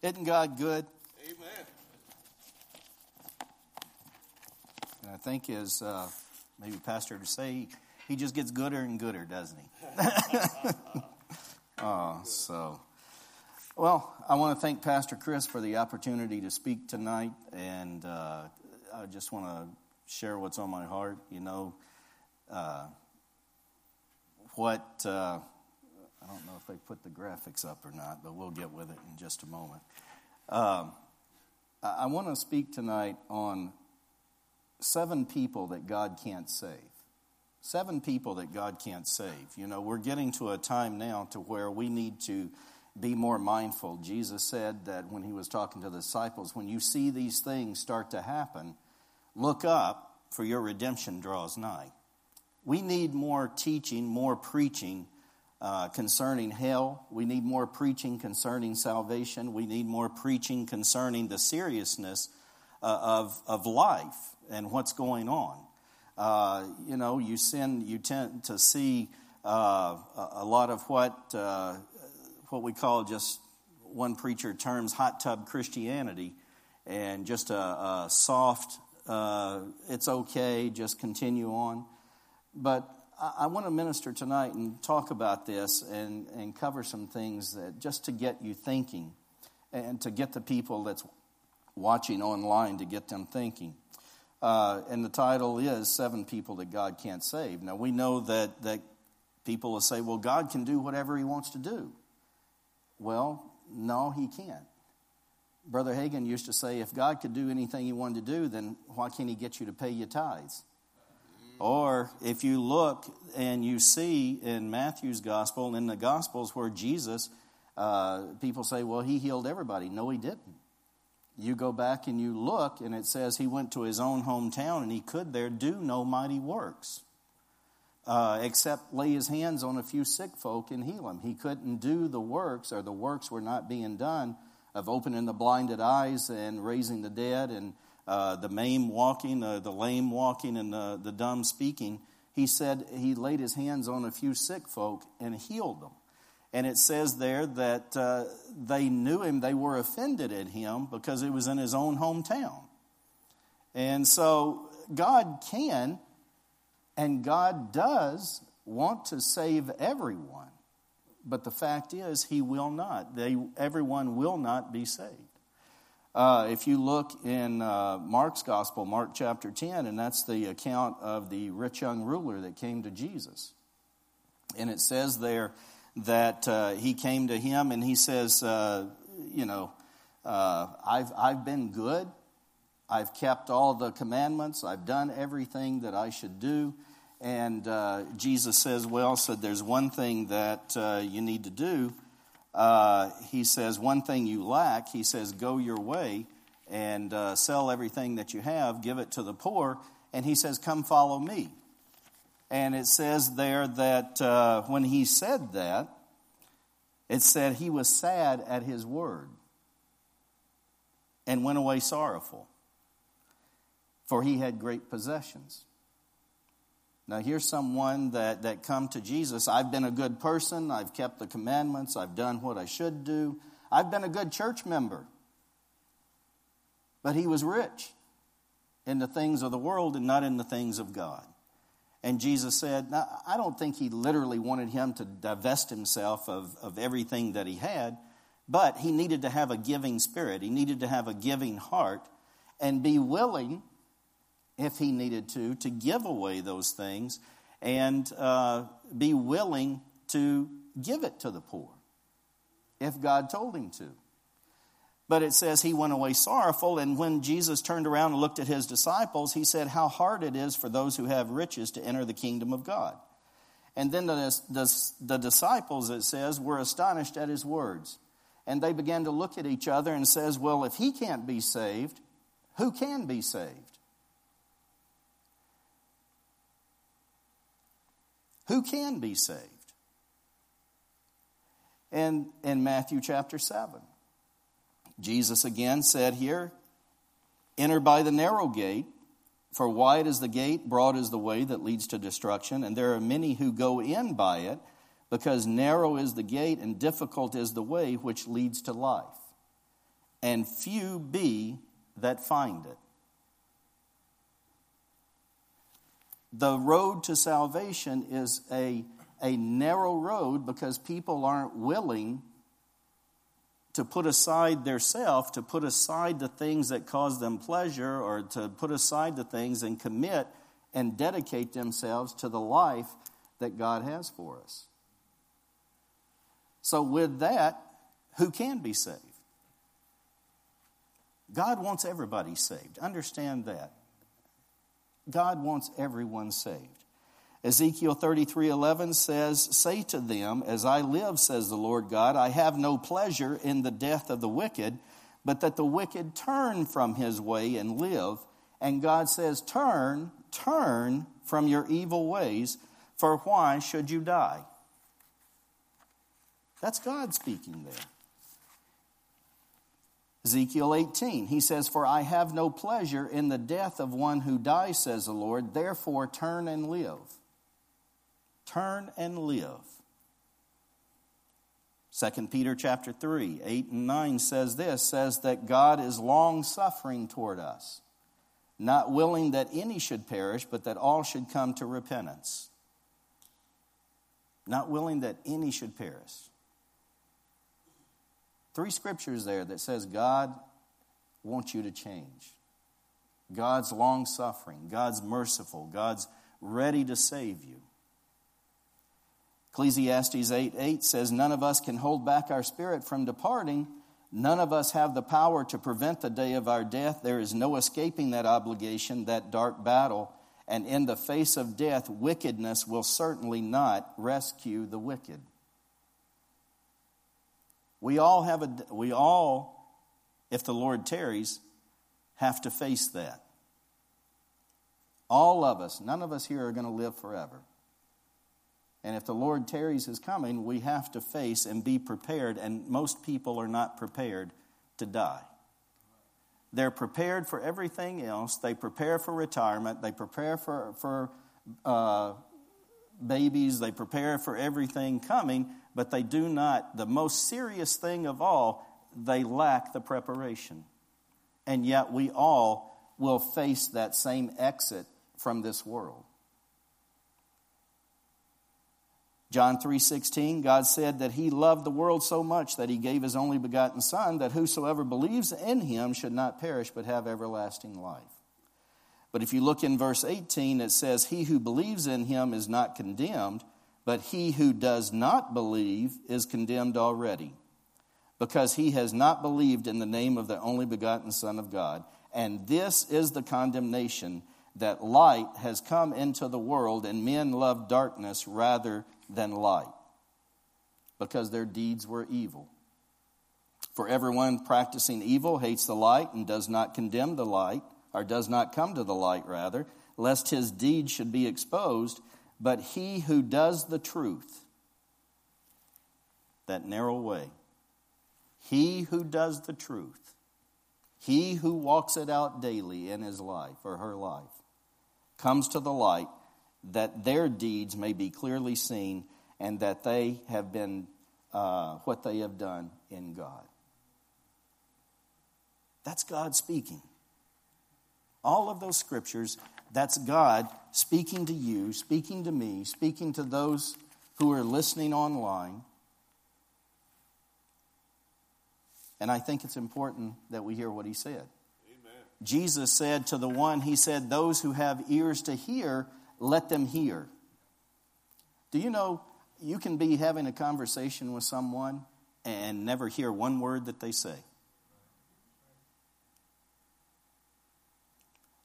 Isn't God good? Amen. And I think, as uh, maybe Pastor to say, he just gets gooder and gooder, doesn't he? oh, so. Well, I want to thank Pastor Chris for the opportunity to speak tonight, and uh, I just want to share what's on my heart. You know, uh, what uh, I don't know if they put the graphics up or not, but we'll get with it in just a moment. Um, I want to speak tonight on seven people that God can't save. Seven people that God can't save. You know, we're getting to a time now to where we need to be more mindful. Jesus said that when he was talking to the disciples, when you see these things start to happen, look up, for your redemption draws nigh. We need more teaching, more preaching uh, concerning hell. We need more preaching concerning salvation. We need more preaching concerning the seriousness uh, of, of life and what's going on. Uh, you know, you, send, you tend to see uh, a lot of what, uh, what we call just one preacher terms hot tub Christianity and just a, a soft, it's okay, just continue on. But I want to minister tonight and talk about this and, and cover some things that just to get you thinking and to get the people that's watching online to get them thinking. Uh, and the title is Seven People That God Can't Save. Now, we know that, that people will say, well, God can do whatever He wants to do. Well, no, He can't. Brother Hagin used to say, if God could do anything He wanted to do, then why can't He get you to pay your tithes? Or if you look and you see in Matthew's gospel, and in the gospels where Jesus, uh, people say, well, he healed everybody. No, he didn't. You go back and you look, and it says he went to his own hometown and he could there do no mighty works. Uh, except lay his hands on a few sick folk and heal them. He couldn't do the works, or the works were not being done, of opening the blinded eyes and raising the dead and uh, the maimed walking, uh, the lame walking, and the, the dumb speaking, he said he laid his hands on a few sick folk and healed them. And it says there that uh, they knew him, they were offended at him because it was in his own hometown. And so God can and God does want to save everyone. But the fact is, he will not. They, everyone will not be saved. Uh, if you look in uh, Mark's gospel, Mark chapter 10, and that's the account of the rich young ruler that came to Jesus. And it says there that uh, he came to him and he says, uh, You know, uh, I've, I've been good. I've kept all the commandments. I've done everything that I should do. And uh, Jesus says, Well, so there's one thing that you need to do uh, he says, One thing you lack, he says, Go your way and uh, sell everything that you have, give it to the poor. And he says, Come follow me. And it says there that uh, when he said that, it said he was sad at his word and went away sorrowful, for he had great possessions. Now, here's someone that, that come to Jesus. I've been a good person. I've kept the commandments. I've done what I should do. I've been a good church member. But he was rich in the things of the world and not in the things of God. And Jesus said, now, I don't think he literally wanted him to divest himself of, of everything that he had, but he needed to have a giving spirit. He needed to have a giving heart and be willing if he needed to, to give away those things and uh, be willing to give it to the poor if God told him to. But it says he went away sorrowful, and when Jesus turned around and looked at his disciples, he said, How hard it is for those who have riches to enter the kingdom of God. And then the, the, the disciples, it says, were astonished at his words. And they began to look at each other and says, Well, if he can't be saved, who can be saved? Who can be saved? And in Matthew chapter 7, Jesus again said here, Enter by the narrow gate, for wide is the gate, broad is the way that leads to destruction, and there are many who go in by it, because narrow is the gate and difficult is the way which leads to life. and few be that find it. The road to salvation is a, a narrow road because people aren't willing to put aside their self, to put aside the things that cause them pleasure, or to put aside the things and commit and dedicate themselves to the life that God has for us. So, with that, who can be saved? God wants everybody saved. Understand that. God wants everyone saved. Ezekiel 33:11 says, "Say to them, as I live, says the Lord God, I have no pleasure in the death of the wicked, but that the wicked turn from his way and live." And God says, "Turn, turn from your evil ways, for why should you die?" That's God speaking there. Ezekiel 18, he says, For I have no pleasure in the death of one who dies, says the Lord, therefore turn and live. Turn and live. 2 Peter chapter 3, 8 and 9 says this says that God is long suffering toward us, not willing that any should perish, but that all should come to repentance. Not willing that any should perish. Three scriptures there that says God wants you to change. God's long suffering, God's merciful, God's ready to save you. Ecclesiastes 8 8 says, None of us can hold back our spirit from departing. None of us have the power to prevent the day of our death. There is no escaping that obligation, that dark battle. And in the face of death, wickedness will certainly not rescue the wicked. We all have a, we all, if the Lord tarries, have to face that. All of us, none of us here are going to live forever. And if the Lord tarries his coming, we have to face and be prepared, and most people are not prepared to die. They're prepared for everything else. They prepare for retirement. They prepare for, for uh, babies. They prepare for everything coming, but they do not, the most serious thing of all, they lack the preparation. And yet we all will face that same exit from this world. John 3:16 God said that he loved the world so much that he gave his only begotten son that whosoever believes in him should not perish but have everlasting life. But if you look in verse 18 it says he who believes in him is not condemned but he who does not believe is condemned already because he has not believed in the name of the only begotten son of God and this is the condemnation that light has come into the world and men love darkness rather than light because their deeds were evil. For everyone practicing evil hates the light and does not condemn the light, or does not come to the light, rather, lest his deeds should be exposed. But he who does the truth, that narrow way, he who does the truth, he who walks it out daily in his life or her life, comes to the light that their deeds may be clearly seen and that they have been uh, what they have done in God. That's God speaking. All of those scriptures, that's God speaking to you, speaking to me, speaking to those who are listening online. And I think it's important that we hear what he said. Amen. Jesus said to the one, He said, Those who have ears to hear, let them hear. Do you know you can be having a conversation with someone and never hear one word that they say?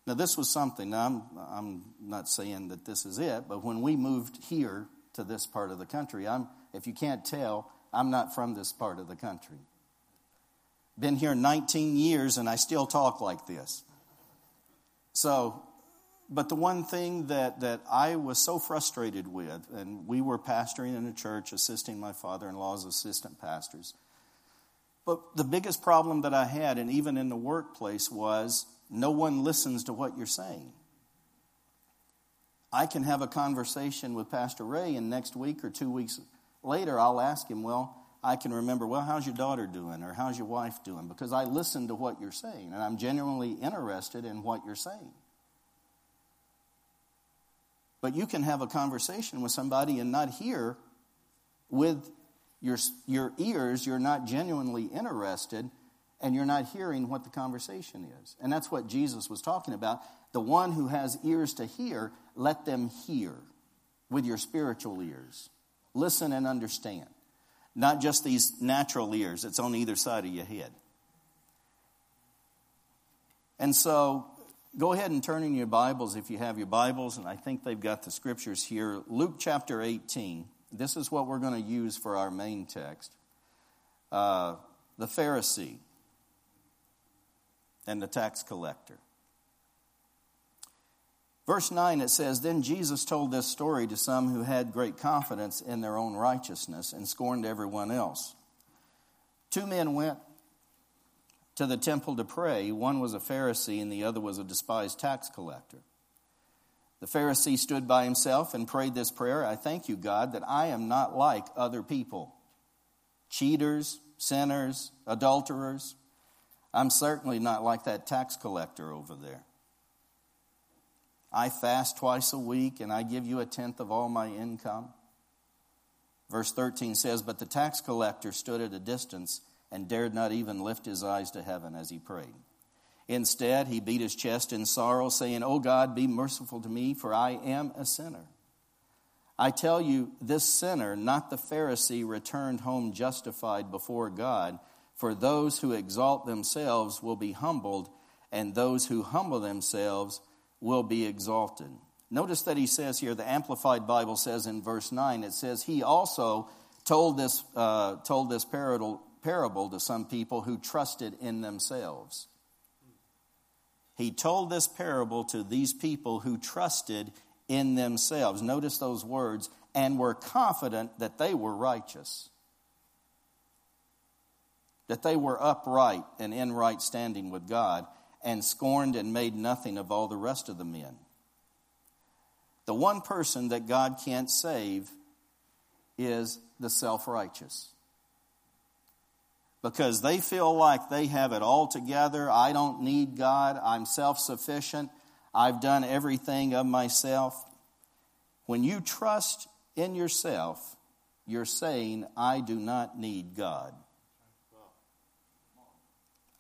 Now, this was something, now I'm, I'm not saying that this is it, but when we moved here to this part of the country, I'm, if you can't tell, I'm not from this part of the country. Been here 19 years and I still talk like this. So but the one thing that, that I was so frustrated with, and we were pastoring in a church, assisting my father in law as assistant pastors. But the biggest problem that I had, and even in the workplace, was no one listens to what you're saying. I can have a conversation with Pastor Ray, and next week or two weeks later, I'll ask him, Well, I can remember, well, how's your daughter doing? Or how's your wife doing? Because I listen to what you're saying and I'm genuinely interested in what you're saying. But you can have a conversation with somebody and not hear with your, your ears, you're not genuinely interested and you're not hearing what the conversation is. And that's what Jesus was talking about. The one who has ears to hear, let them hear with your spiritual ears. Listen and understand. Not just these natural ears that's on either side of your head. And so go ahead and turn in your Bibles if you have your Bibles, and I think they've got the scriptures here. Luke chapter 18. This is what we're going to use for our main text. Uh, the Pharisee and the tax collector. Verse 9 it says, Then Jesus told this story to some who had great confidence in their own righteousness and scorned everyone else. Two men went to the temple to pray. One was a Pharisee and the other was a despised tax collector. The Pharisee stood by himself and prayed this prayer I thank you, God, that I am not like other people cheaters, sinners, adulterers I'm certainly not like that tax collector over there. I fast twice a week and I give you a tenth of all my income. Verse 13 says, But the tax collector stood at a distance and dared not even lift his eyes to heaven as he prayed. Instead, he beat his chest in sorrow, saying, O God, be merciful to me, for I am a sinner. I tell you, this sinner, not the Pharisee, returned home justified before God. For those who exalt themselves will be humbled, and those who humble themselves will be exalted. Notice that he says here, the Amplified Bible says in verse 9, it says, He also told this, uh, told this parable, parable to some people who trusted in themselves. He told this parable to these people who trusted in themselves. Notice those words, and were confident that they were righteous that they were upright and in right standing with God, and scorned and made nothing of all the rest of the men. The one person that God can't save is the self righteous. Because they feel like they have it all together. I don't need God. I'm self sufficient. I've done everything of myself. When you trust in yourself, you're saying, I do not need God.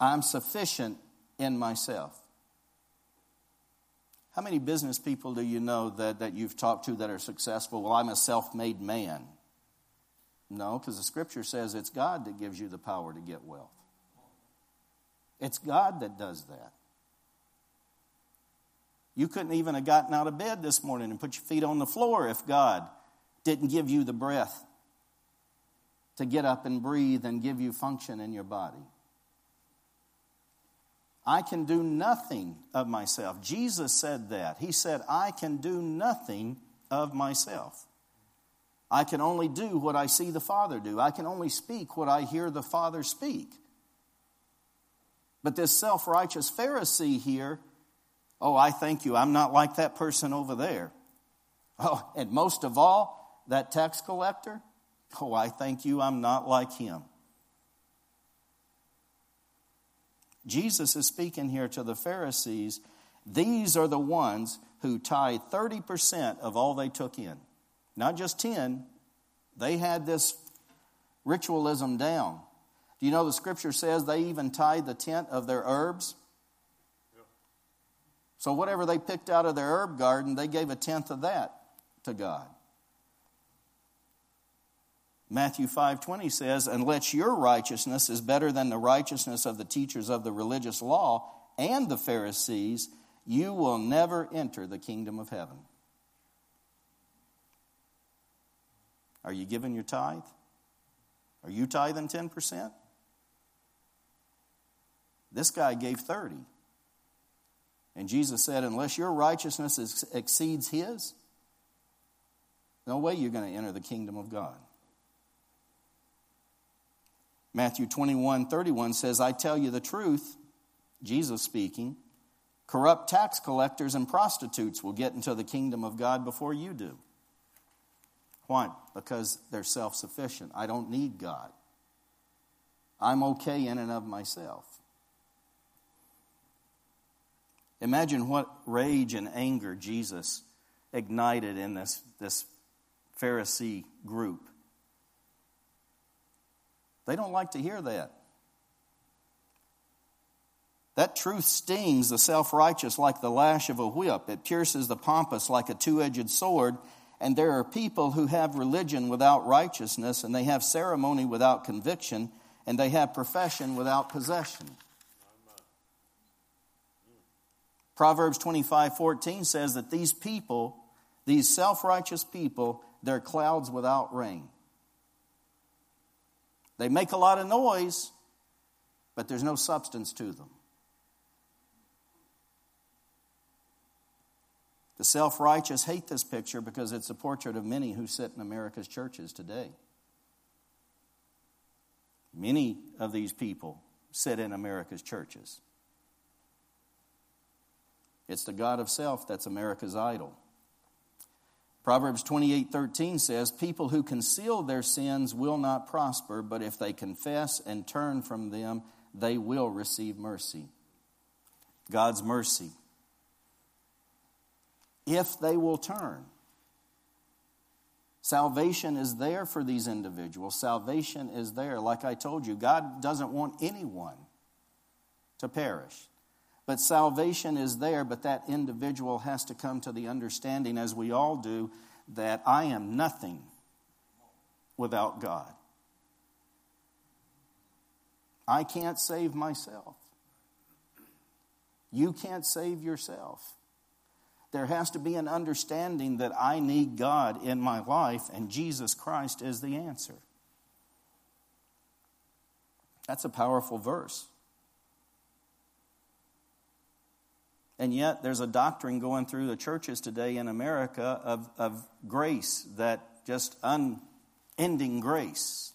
I'm sufficient in myself. How many business people do you know that, that you've talked to that are successful? Well, I'm a self made man. No, because the scripture says it's God that gives you the power to get wealth. It's God that does that. You couldn't even have gotten out of bed this morning and put your feet on the floor if God didn't give you the breath to get up and breathe and give you function in your body. I can do nothing of myself. Jesus said that. He said, I can do nothing of myself. I can only do what I see the Father do. I can only speak what I hear the Father speak. But this self righteous Pharisee here, oh, I thank you. I'm not like that person over there. Oh, and most of all, that tax collector, oh, I thank you. I'm not like him. Jesus is speaking here to the Pharisees. These are the ones who tithe 30% of all they took in. Not just 10. They had this ritualism down. Do you know the scripture says they even tied the tenth of their herbs? So whatever they picked out of their herb garden, they gave a tenth of that to God. Matthew 5:20 says, "Unless your righteousness is better than the righteousness of the teachers of the religious law and the Pharisees, you will never enter the kingdom of heaven." Are you giving your tithe? Are you tithing 10%? This guy gave 30. And Jesus said, unless your righteousness exceeds his, no way you're going to enter the kingdom of God. Matthew 21 31 says, I tell you the truth, Jesus speaking, corrupt tax collectors and prostitutes will get into the kingdom of God before you do. Why? Because they're self sufficient. I don't need God. I'm okay in and of myself. Imagine what rage and anger Jesus ignited in this, this Pharisee group. They don't like to hear that. That truth stings the self righteous like the lash of a whip. It pierces the pompous like a two edged sword. And there are people who have religion without righteousness, and they have ceremony without conviction, and they have profession without possession. Proverbs 25 14 says that these people, these self righteous people, they're clouds without rain. They make a lot of noise, but there's no substance to them. The self righteous hate this picture because it's a portrait of many who sit in America's churches today. Many of these people sit in America's churches. It's the God of self that's America's idol. Proverbs 28:13 says, "People who conceal their sins will not prosper, but if they confess and turn from them, they will receive mercy." God's mercy. If they will turn. Salvation is there for these individuals. Salvation is there. Like I told you, God doesn't want anyone to perish. But salvation is there, but that individual has to come to the understanding, as we all do, that I am nothing without God. I can't save myself. You can't save yourself. There has to be an understanding that I need God in my life, and Jesus Christ is the answer. That's a powerful verse. And yet, there's a doctrine going through the churches today in America of, of grace, that just unending grace,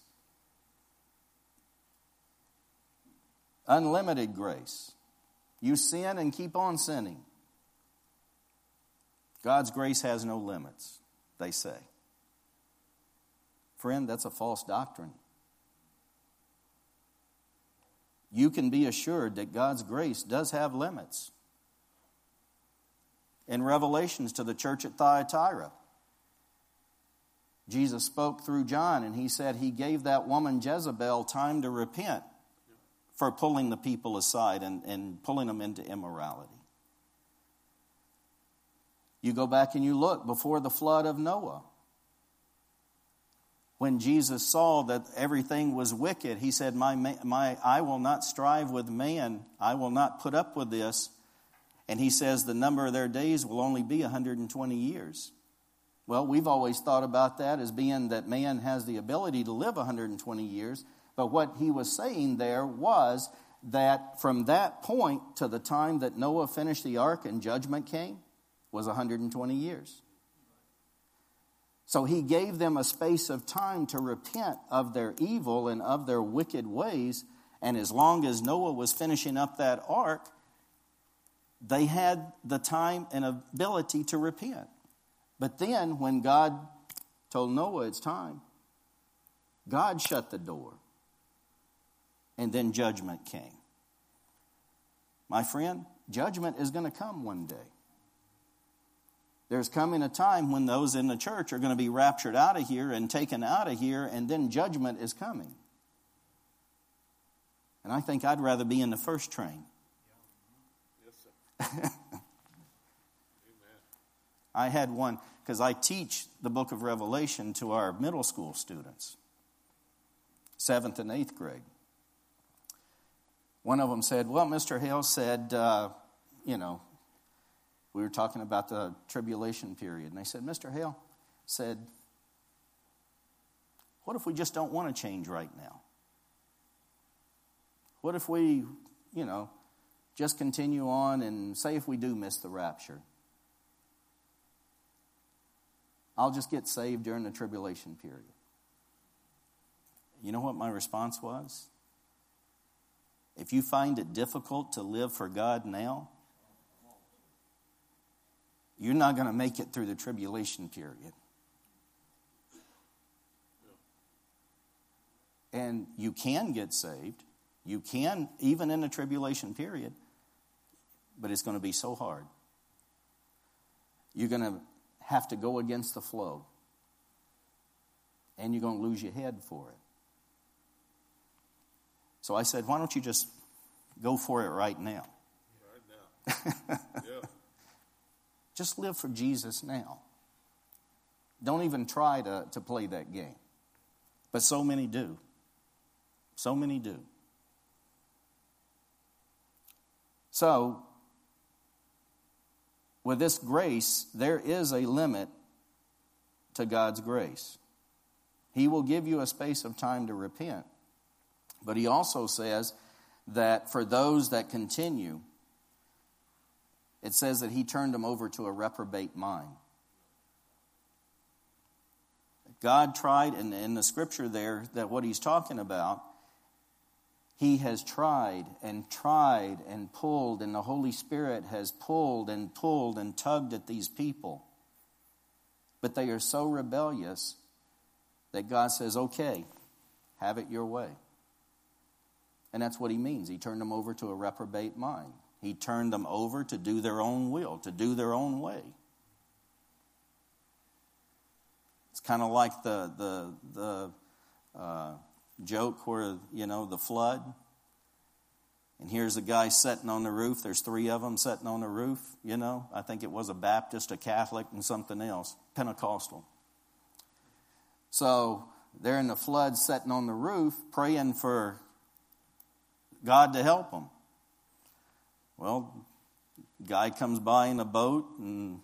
unlimited grace. You sin and keep on sinning. God's grace has no limits, they say. Friend, that's a false doctrine. You can be assured that God's grace does have limits in Revelations to the church at Thyatira. Jesus spoke through John and he said he gave that woman Jezebel time to repent for pulling the people aside and, and pulling them into immorality. You go back and you look before the flood of Noah. When Jesus saw that everything was wicked, he said, my, my, I will not strive with man. I will not put up with this and he says the number of their days will only be 120 years. Well, we've always thought about that as being that man has the ability to live 120 years. But what he was saying there was that from that point to the time that Noah finished the ark and judgment came was 120 years. So he gave them a space of time to repent of their evil and of their wicked ways. And as long as Noah was finishing up that ark, they had the time and ability to repent. But then, when God told Noah it's time, God shut the door. And then judgment came. My friend, judgment is going to come one day. There's coming a time when those in the church are going to be raptured out of here and taken out of here, and then judgment is coming. And I think I'd rather be in the first train. I had one because I teach the book of Revelation to our middle school students, seventh and eighth grade. One of them said, Well, Mr. Hale said, uh, you know, we were talking about the tribulation period. And they said, Mr. Hale said, What if we just don't want to change right now? What if we, you know, just continue on and say if we do miss the rapture, I'll just get saved during the tribulation period. You know what my response was? If you find it difficult to live for God now, you're not going to make it through the tribulation period. And you can get saved. You can, even in the tribulation period, but it's going to be so hard. You're going to have to go against the flow, and you're going to lose your head for it. So I said, why don't you just go for it right now? Right now. yeah. just live for Jesus now. Don't even try to, to play that game. But so many do. So many do. So, with this grace, there is a limit to God's grace. He will give you a space of time to repent. But he also says that for those that continue, it says that he turned them over to a reprobate mind. God tried, and in the scripture there, that what he's talking about, he has tried and tried and pulled, and the Holy Spirit has pulled and pulled and tugged at these people. But they are so rebellious that God says, okay, have it your way. And that's what he means. He turned them over to a reprobate mind. He turned them over to do their own will, to do their own way. It's kind of like the, the, the uh, joke where, you know, the flood. And here's a guy sitting on the roof. There's three of them sitting on the roof, you know. I think it was a Baptist, a Catholic, and something else, Pentecostal. So they're in the flood sitting on the roof praying for God to help them. Well, guy comes by in a boat and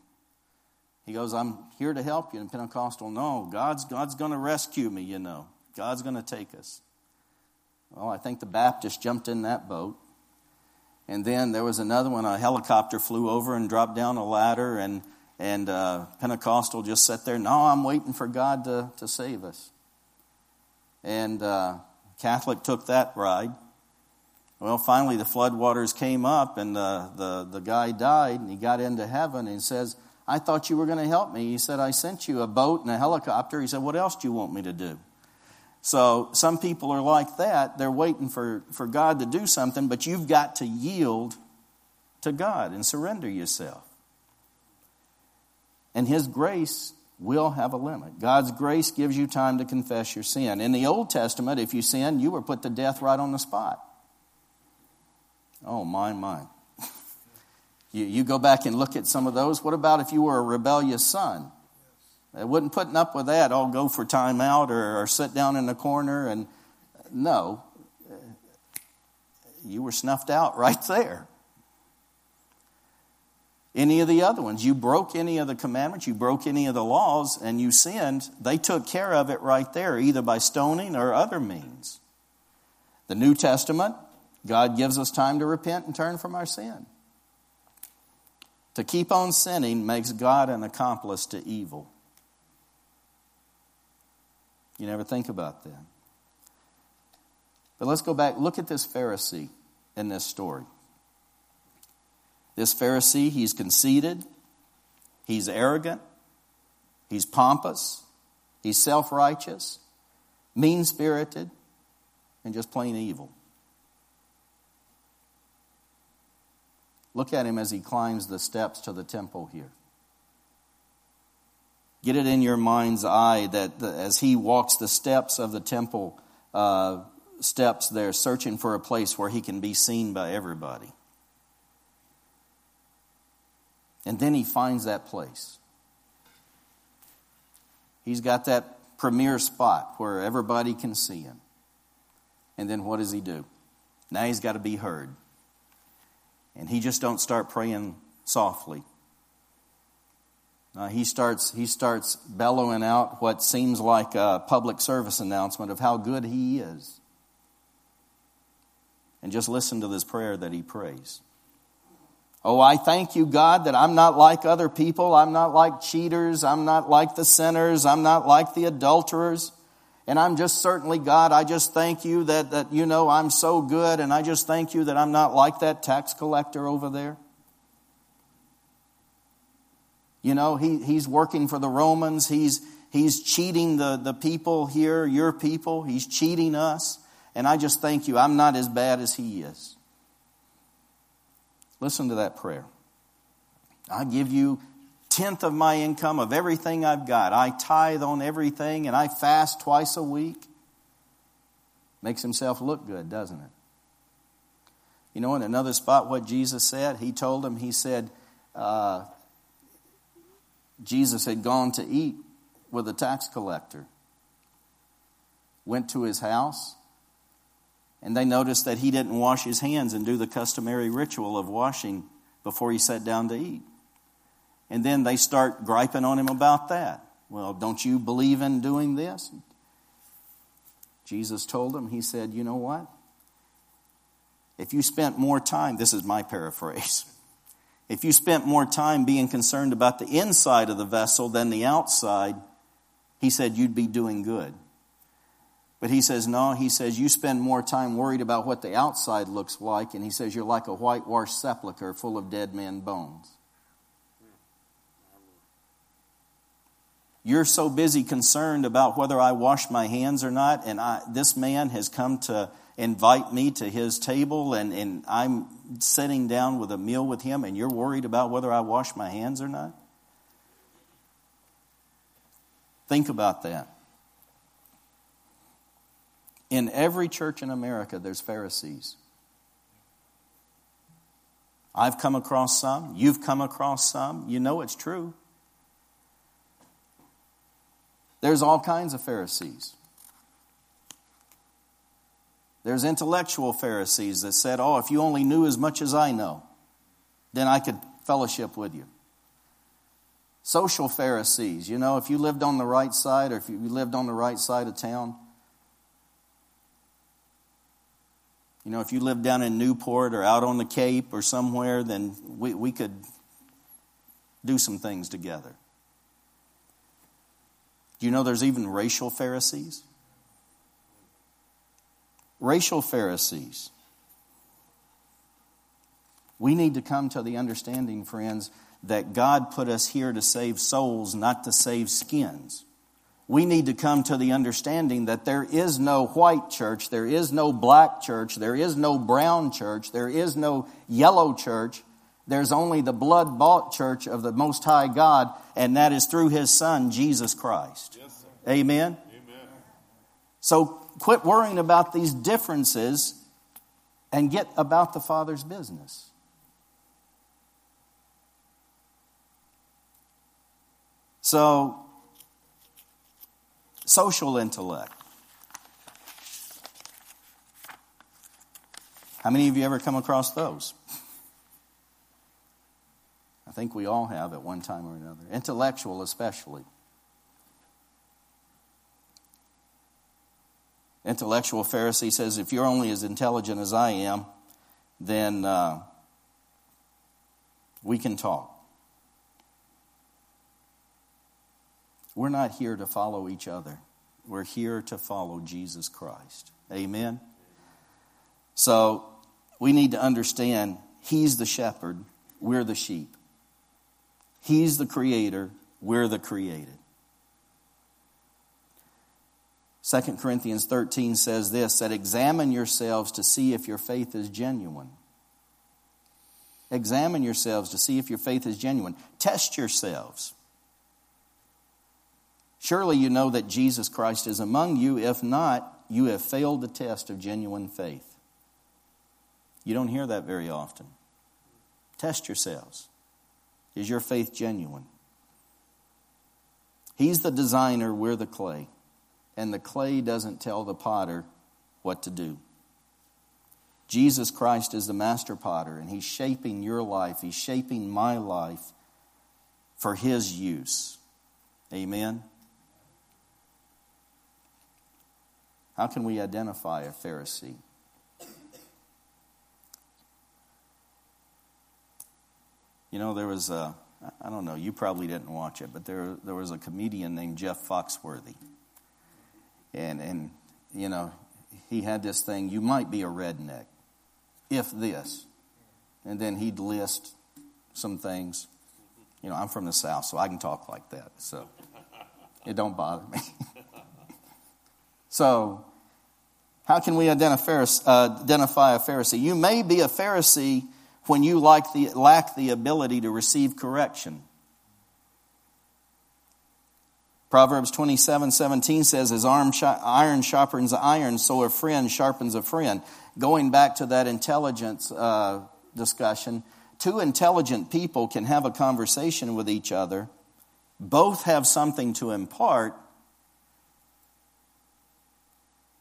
he goes, I'm here to help you. And Pentecostal, no, God's, God's going to rescue me, you know. God's going to take us. Well, I think the Baptist jumped in that boat. And then there was another one, a helicopter flew over and dropped down a ladder, and, and uh, Pentecostal just sat there, no, I'm waiting for God to, to save us. And uh, Catholic took that ride. Well, finally, the floodwaters came up, and the, the, the guy died, and he got into heaven, and he says, I thought you were going to help me. He said, I sent you a boat and a helicopter. He said, What else do you want me to do? So some people are like that. They're waiting for, for God to do something, but you've got to yield to God and surrender yourself. And His grace will have a limit. God's grace gives you time to confess your sin. In the Old Testament, if you sin, you were put to death right on the spot. Oh, my, my. you, you go back and look at some of those. What about if you were a rebellious son? They wouldn't putting up with that. I'll go for time out or, or sit down in the corner. And no, you were snuffed out right there. Any of the other ones, you broke any of the commandments, you broke any of the laws, and you sinned, they took care of it right there, either by stoning or other means. The New Testament, God gives us time to repent and turn from our sin. To keep on sinning makes God an accomplice to evil. You never think about that. But let's go back. Look at this Pharisee in this story. This Pharisee, he's conceited, he's arrogant, he's pompous, he's self righteous, mean spirited, and just plain evil. Look at him as he climbs the steps to the temple here. Get it in your mind's eye that the, as he walks the steps of the temple uh, steps there, searching for a place where he can be seen by everybody. And then he finds that place. He's got that premier spot where everybody can see him. And then what does he do? Now he's got to be heard. And he just don't start praying softly. Uh, he, starts, he starts bellowing out what seems like a public service announcement of how good he is. And just listen to this prayer that he prays. Oh, I thank you, God, that I'm not like other people. I'm not like cheaters. I'm not like the sinners. I'm not like the adulterers. And I'm just certainly, God, I just thank you that, that you know I'm so good. And I just thank you that I'm not like that tax collector over there. You know, he, he's working for the Romans. He's, He's cheating the, the people here, your people. He's cheating us. And I just thank you. I'm not as bad as he is. Listen to that prayer. I give you tenth of my income of everything I've got. I tithe on everything and I fast twice a week. Makes himself look good, doesn't it? You know, in another spot, what Jesus said, he told him, he said, uh, Jesus had gone to eat with a tax collector. Went to his house, and they noticed that he didn't wash his hands and do the customary ritual of washing before he sat down to eat. And then they start griping on him about that. Well, don't you believe in doing this? Jesus told him, He said, You know what? If you spent more time, this is my paraphrase. If you spent more time being concerned about the inside of the vessel than the outside, he said you'd be doing good. But he says, no, he says you spend more time worried about what the outside looks like, and he says you're like a whitewashed sepulchre full of dead men bones. You're so busy concerned about whether I wash my hands or not, and I, this man has come to invite me to his table, and, and I'm sitting down with a meal with him, and you're worried about whether I wash my hands or not? Think about that. In every church in America, there's Pharisees. I've come across some. You've come across some. You know it's true. There's all kinds of Pharisees. There's intellectual Pharisees that said, Oh, if you only knew as much as I know, then I could fellowship with you. Social Pharisees, you know, if you lived on the right side or if you lived on the right side of town, you know, if you lived down in Newport or out on the Cape or somewhere, then we, we could do some things together. Do you know there's even racial Pharisees? Racial Pharisees. We need to come to the understanding, friends, that God put us here to save souls, not to save skins. We need to come to the understanding that there is no white church, there is no black church, there is no brown church, there is no yellow church. There's only the blood bought church of the Most High God, and that is through His Son, Jesus Christ. Yes, Amen? Amen. So quit worrying about these differences and get about the Father's business. So, social intellect. How many of you ever come across those? I think we all have at one time or another. Intellectual, especially. Intellectual Pharisee says, If you're only as intelligent as I am, then uh, we can talk. We're not here to follow each other. We're here to follow Jesus Christ. Amen? So we need to understand He's the shepherd, we're the sheep. He's the creator, we're the created. 2 Corinthians 13 says this that examine yourselves to see if your faith is genuine. Examine yourselves to see if your faith is genuine. Test yourselves. Surely you know that Jesus Christ is among you. If not, you have failed the test of genuine faith. You don't hear that very often. Test yourselves. Is your faith genuine? He's the designer, we're the clay and the clay doesn't tell the potter what to do. Jesus Christ is the master potter, and He's shaping your life, He's shaping my life for His use. Amen? How can we identify a Pharisee? You know, there was a, I don't know, you probably didn't watch it, but there, there was a comedian named Jeff Foxworthy and and you know he had this thing you might be a redneck if this and then he'd list some things you know i'm from the south so i can talk like that so It don't bother me. so, how can we identify, a Pharisee? You may be a Pharisee when you lack the, lack the ability to receive correction. Proverbs 27 17 says, As iron sharpens iron, so a friend sharpens a friend. Going back to that intelligence uh, discussion, two intelligent people can have a conversation with each other, both have something to impart,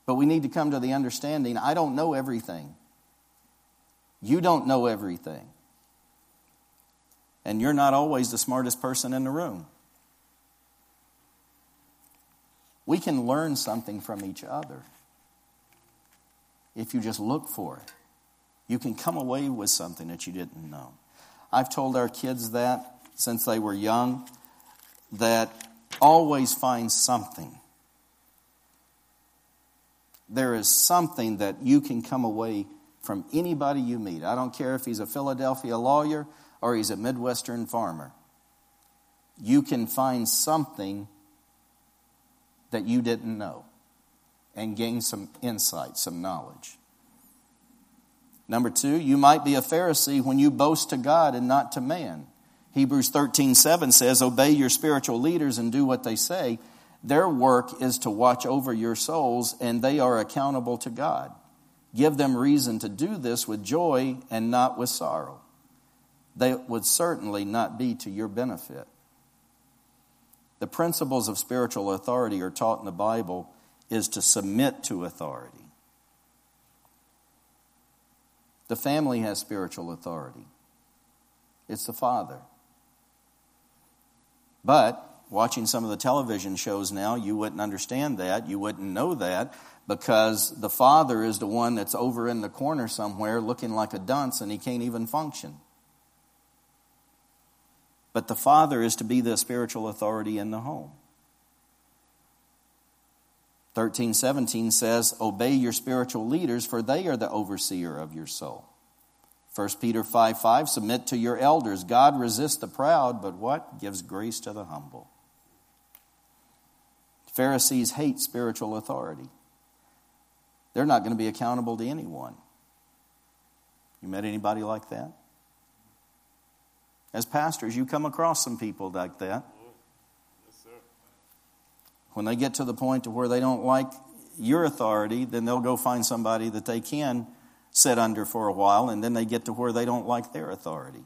but we need to come to the understanding I don't know everything. You don't know everything. And you're not always the smartest person in the room. We can learn something from each other if you just look for it. You can come away with something that you didn't know. I've told our kids that since they were young, that always find something there is something that you can come away from anybody you meet. I don't care if he's a Philadelphia lawyer or he's a Midwestern farmer. You can find something that you didn't know and gain some insight, some knowledge. Number two, you might be a Pharisee when you boast to God and not to man. Hebrews 13 7 says, Obey your spiritual leaders and do what they say their work is to watch over your souls, and they are accountable to God. Give them reason to do this with joy and not with sorrow. They would certainly not be to your benefit. The principles of spiritual authority are taught in the Bible is to submit to authority. The family has spiritual authority. It's the father. But watching some of the television shows now, you wouldn't understand that. You wouldn't know that because the father is the one that's over in the corner somewhere looking like a dunce and he can't even function. But the father is to be the spiritual authority in the home. 1317 says, Obey your spiritual leaders, for they are the overseer of your soul. 1 Peter 5 5, submit to your elders. God resists the proud, but what? Gives grace to the humble. Pharisees hate spiritual authority. They're not going to be accountable to anyone. You met anybody like that? As pastors, you come across some people like that. Yes, when they get to the point to where they don't like your authority, then they'll go find somebody that they can sit under for a while, and then they get to where they don't like their authority.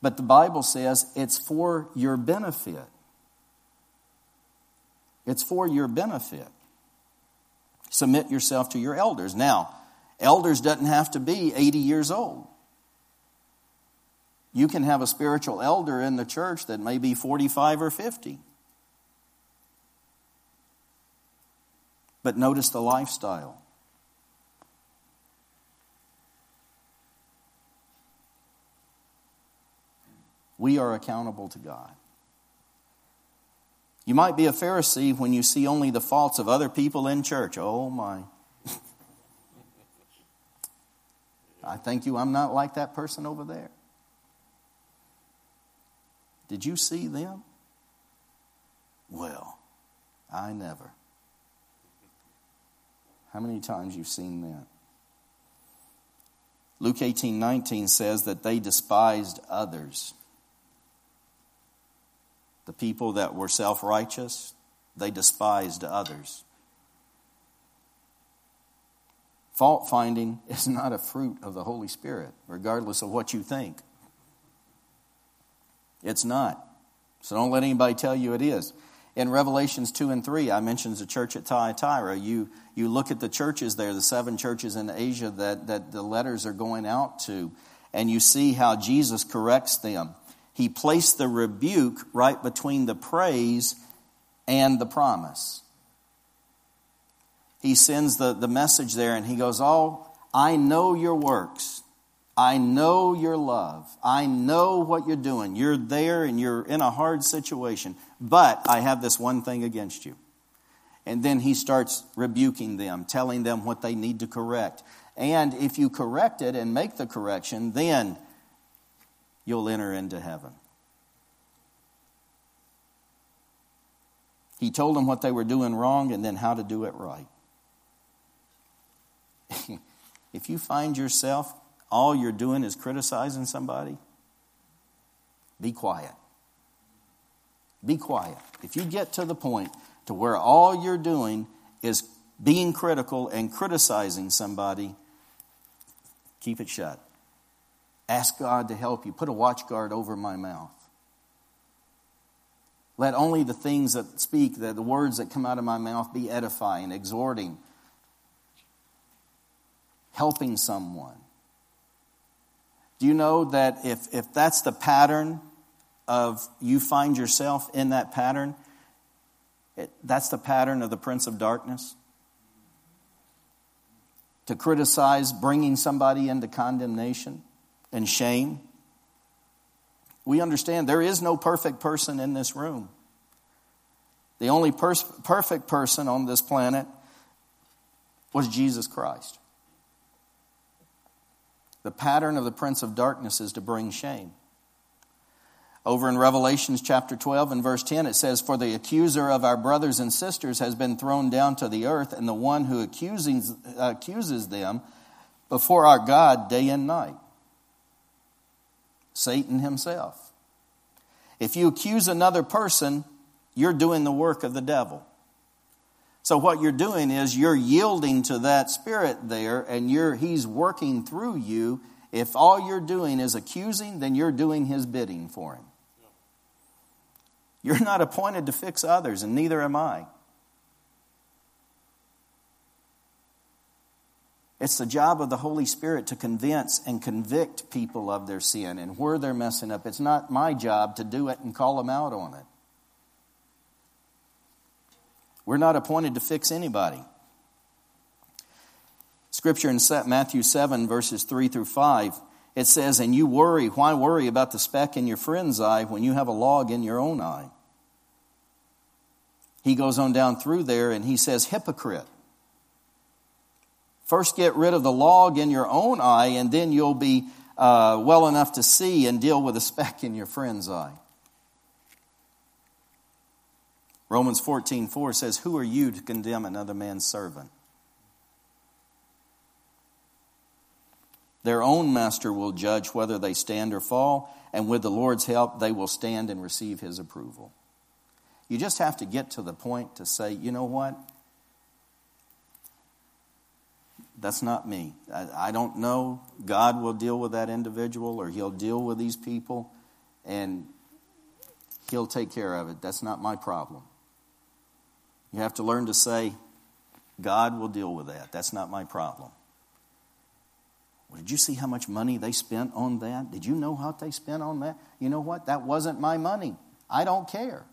But the Bible says it's for your benefit. It's for your benefit. Submit yourself to your elders. Now, elders doesn't have to be 80 years old. You can have a spiritual elder in the church that may be 45 or 50. But notice the lifestyle. We are accountable to God. You might be a Pharisee when you see only the faults of other people in church. Oh my. I thank you, I'm not like that person over there. Did you see them? Well, I never. How many times you've seen that? Luke 18 19 says that they despised others. The people that were self righteous, they despised others. Fault finding is not a fruit of the Holy Spirit, regardless of what you think. It's not. So don't let anybody tell you it is. In Revelations 2 and 3, I mentioned the church at Thyatira. You, you look at the churches there, the seven churches in Asia that, that the letters are going out to, and you see how Jesus corrects them he placed the rebuke right between the praise and the promise. He sends the, the message there and he goes, Oh, I know your works. I know your love. I know what you're doing. You're there and you're in a hard situation, but I have this one thing against you. And then he starts rebuking them, telling them what they need to correct. And if you correct it and make the correction, then you'll enter into heaven. He told them what they were doing wrong and then how to do it right. if you find yourself, all you're doing is criticizing somebody, be quiet. Be quiet. If you get to the point to where all you're doing is being critical and criticizing somebody, keep it shut. Ask God to help you. Put a watch guard over my mouth. Let only the things that speak, the, the words that come out of my mouth be edifying, exhorting, helping someone. Do you know that if, if that's the pattern of you find yourself in that pattern, it, that's the pattern of the prince of darkness? To criticize, bringing somebody into condemnation and shame. We understand there is no perfect person in this room. The only perfect person on this planet was Jesus Christ. The pattern of the prince of darkness is to bring shame. Over in Revelations chapter 12 and verse 10, it says, For the accuser of our brothers and sisters has been thrown down to the earth, and the one who accuses, accuses them before our God day and night. Satan himself. If you accuse another person, you're doing the work of the devil. So what you're doing is you're yielding to that spirit there and you're he's working through you. If all you're doing is accusing, then you're doing his bidding for him. You're not appointed to fix others, and neither am I. It's the job of the Holy Spirit to convince and convict people of their sin and where they're messing up. It's not my job to do it and call them out on it. We're not appointed to fix anybody. Scripture in Matthew 7, verses 3 through 5, it says, And you worry, why worry about the speck in your friend's eye when you have a log in your own eye? He goes on down through there and he says, Hypocrite. First, get rid of the log in your own eye, and then you'll be uh, well enough to see and deal with a speck in your friend's eye. Romans 14 4 says, Who are you to condemn another man's servant? Their own master will judge whether they stand or fall, and with the Lord's help, they will stand and receive his approval. You just have to get to the point to say, you know what? That's not me. I, I, don't know. God will deal with that individual or He'll deal with these people and He'll take care of it. That's not my problem. You have to learn to say, God will deal with that. That's not my problem. Well, did you see how much money they spent on that? Did you know how they spent on that? You know what? That wasn't my money. I don't care.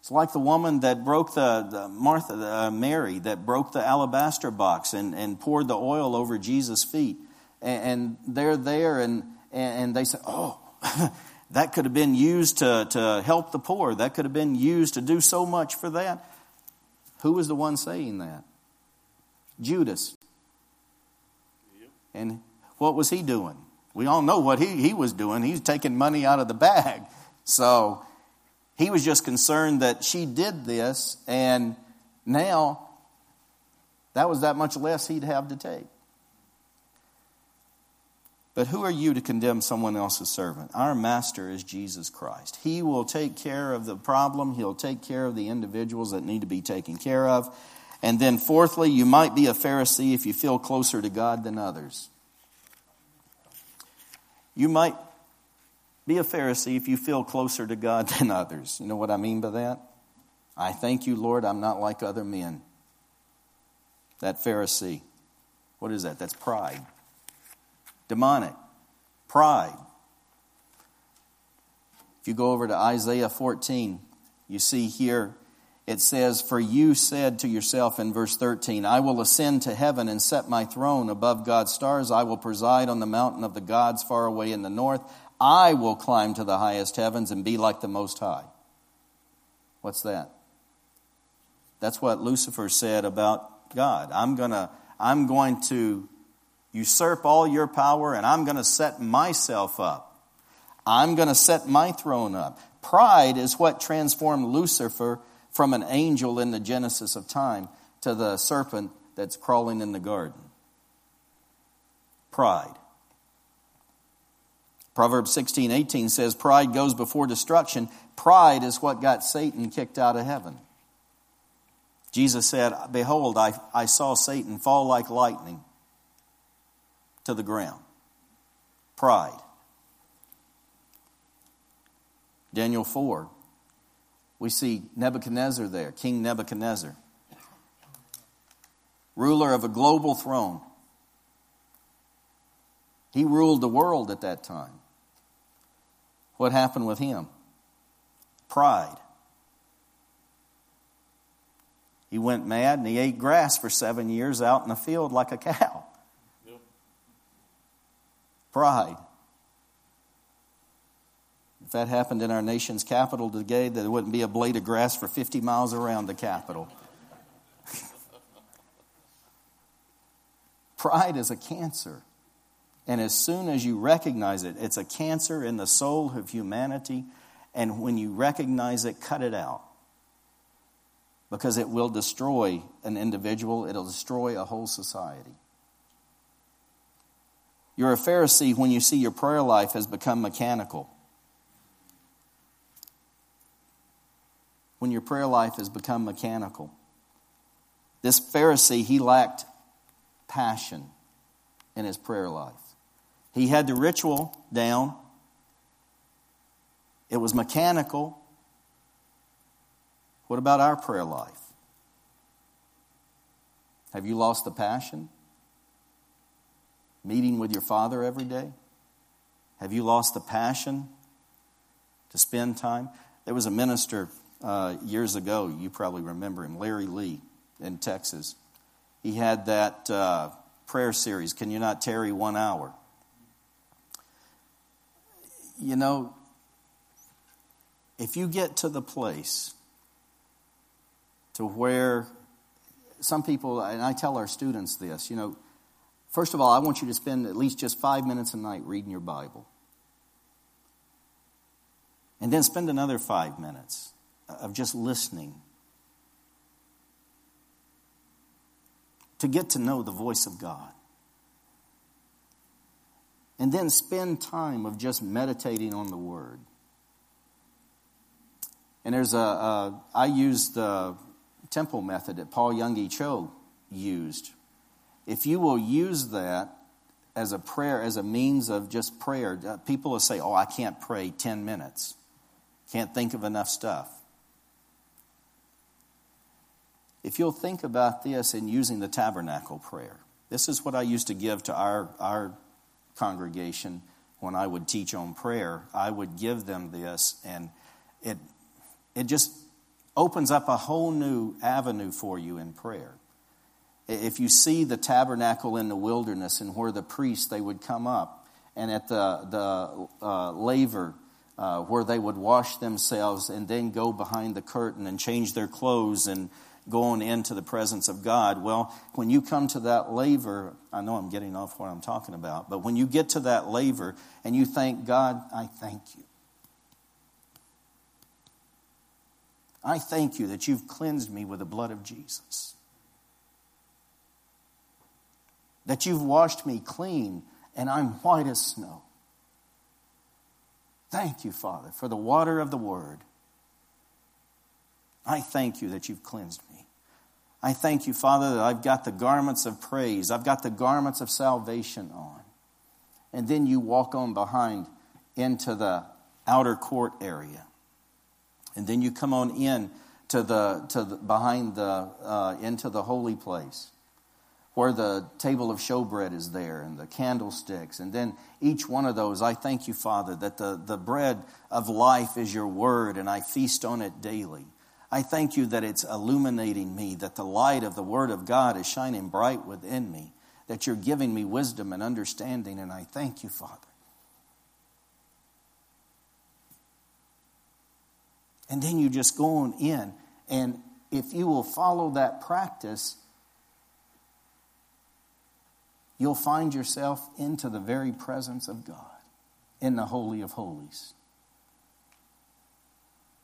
It's like the woman that broke the, the Martha, uh, Mary, that broke the alabaster box and, and poured the oil over Jesus' feet. And, and they're there and, and they say, oh, that could have been used to, to help the poor. That could have been used to do so much for that. Who was the one saying that? Judas. And what was he doing? We all know what he, he was doing. He's taking money out of the bag. So he was just concerned that she did this, and now that was that much less he'd have to take. But who are you to condemn someone else's servant? Our master is Jesus Christ. He will take care of the problem, he'll take care of the individuals that need to be taken care of. And then, fourthly, you might be a Pharisee if you feel closer to God than others. You might be a Pharisee if you feel closer to God than others. You know what I mean by that? I thank you, Lord, I'm not like other men. That Pharisee. What is that? That's pride. Demonic. Pride. If you go over to Isaiah 14, you see here it says, For you said to yourself in verse 13, I will ascend to heaven and set my throne above God's stars. I will preside on the mountain of the gods far away in the north. I will climb to the highest heavens and be like the Most High. What's that? That's what Lucifer said about God. I'm, gonna, I'm going to usurp all your power and I'm going to set myself up. I'm going to set my throne up. Pride is what transformed Lucifer from an angel in the genesis of time to the serpent that's crawling in the garden. Pride. Proverbs 16, 18 says, Pride goes before destruction. Pride is what got Satan kicked out of heaven. Jesus said, Behold, I, I saw Satan fall like lightning to the ground. Pride. Daniel 4, we see Nebuchadnezzar there, King Nebuchadnezzar, ruler of a global throne. He ruled the world at that time. What happened with him? Pride. He went mad and he ate grass for seven years out in the field like a cow. Pride. If that happened in our nation's capital today, there wouldn't be a blade of grass for 50 miles around the capital. Pride is a cancer. And as soon as you recognize it, it's a cancer in the soul of humanity. And when you recognize it, cut it out because it will destroy an individual, it'll destroy a whole society. You're a Pharisee when you see your prayer life has become mechanical. When your prayer life has become mechanical. This Pharisee, he lacked passion in his prayer life. He had the ritual down, it was mechanical, what about our prayer life? Have you lost the passion? Meeting with your Father every day? Have you lost the passion to spend time? There was a minister uh, years ago, you probably remember him, Larry Lea in Texas. He had that uh, prayer series, Can You Not Tarry One Hour? You know, if you get to the place to where some people, and I tell our students this, you know, first of all, I want you to spend at least just five minutes a night reading your Bible. And then spend another five minutes of just listening to get to know the voice of God. And then spend time of just meditating on the Word. And there's a, a I used the temple method that Paul Yonggi Cho used. If you will use that as a prayer, as a means of just prayer, uh, people will say, Oh, I can't pray 10 minutes, can't think of enough stuff. If you'll think about this in using the tabernacle prayer, this is what I used to give to our, our congregation when I would teach on prayer. I would give them this, and it, it just opens up a whole new avenue for you in prayer. If you see the tabernacle in the wilderness and where the priests they would come up, and at the the uh, laver uh, where they would wash themselves and then go behind the curtain and change their clothes and going into the presence of God. Well, when you come to that laver, I know I'm getting off what I'm talking about, but when you get to that laver and you thank God, I thank you. I thank you that you've cleansed me with the blood of Jesus. That you've washed me clean and I'm white as snow. Thank you, Father, for the water of the Word. I thank you that you've cleansed me. I thank you, Father, that I've got the garments of praise, I've got the garments of salvation on. And then you walk on behind into the outer court area. And then you come on in to the, to the behind the, uh, into the holy place where the table of showbread is there and the candlesticks. And then each one of those, I thank you, Father, that the, the bread of life is your word and I feast on it daily. I thank you that it's illuminating me, that the light of the word of God is shining bright within me, that you're giving me wisdom and understanding. And I thank you, Father. And then you just go on in. And if you will follow that practice, you'll find yourself into the very presence of God in the Holy of Holies.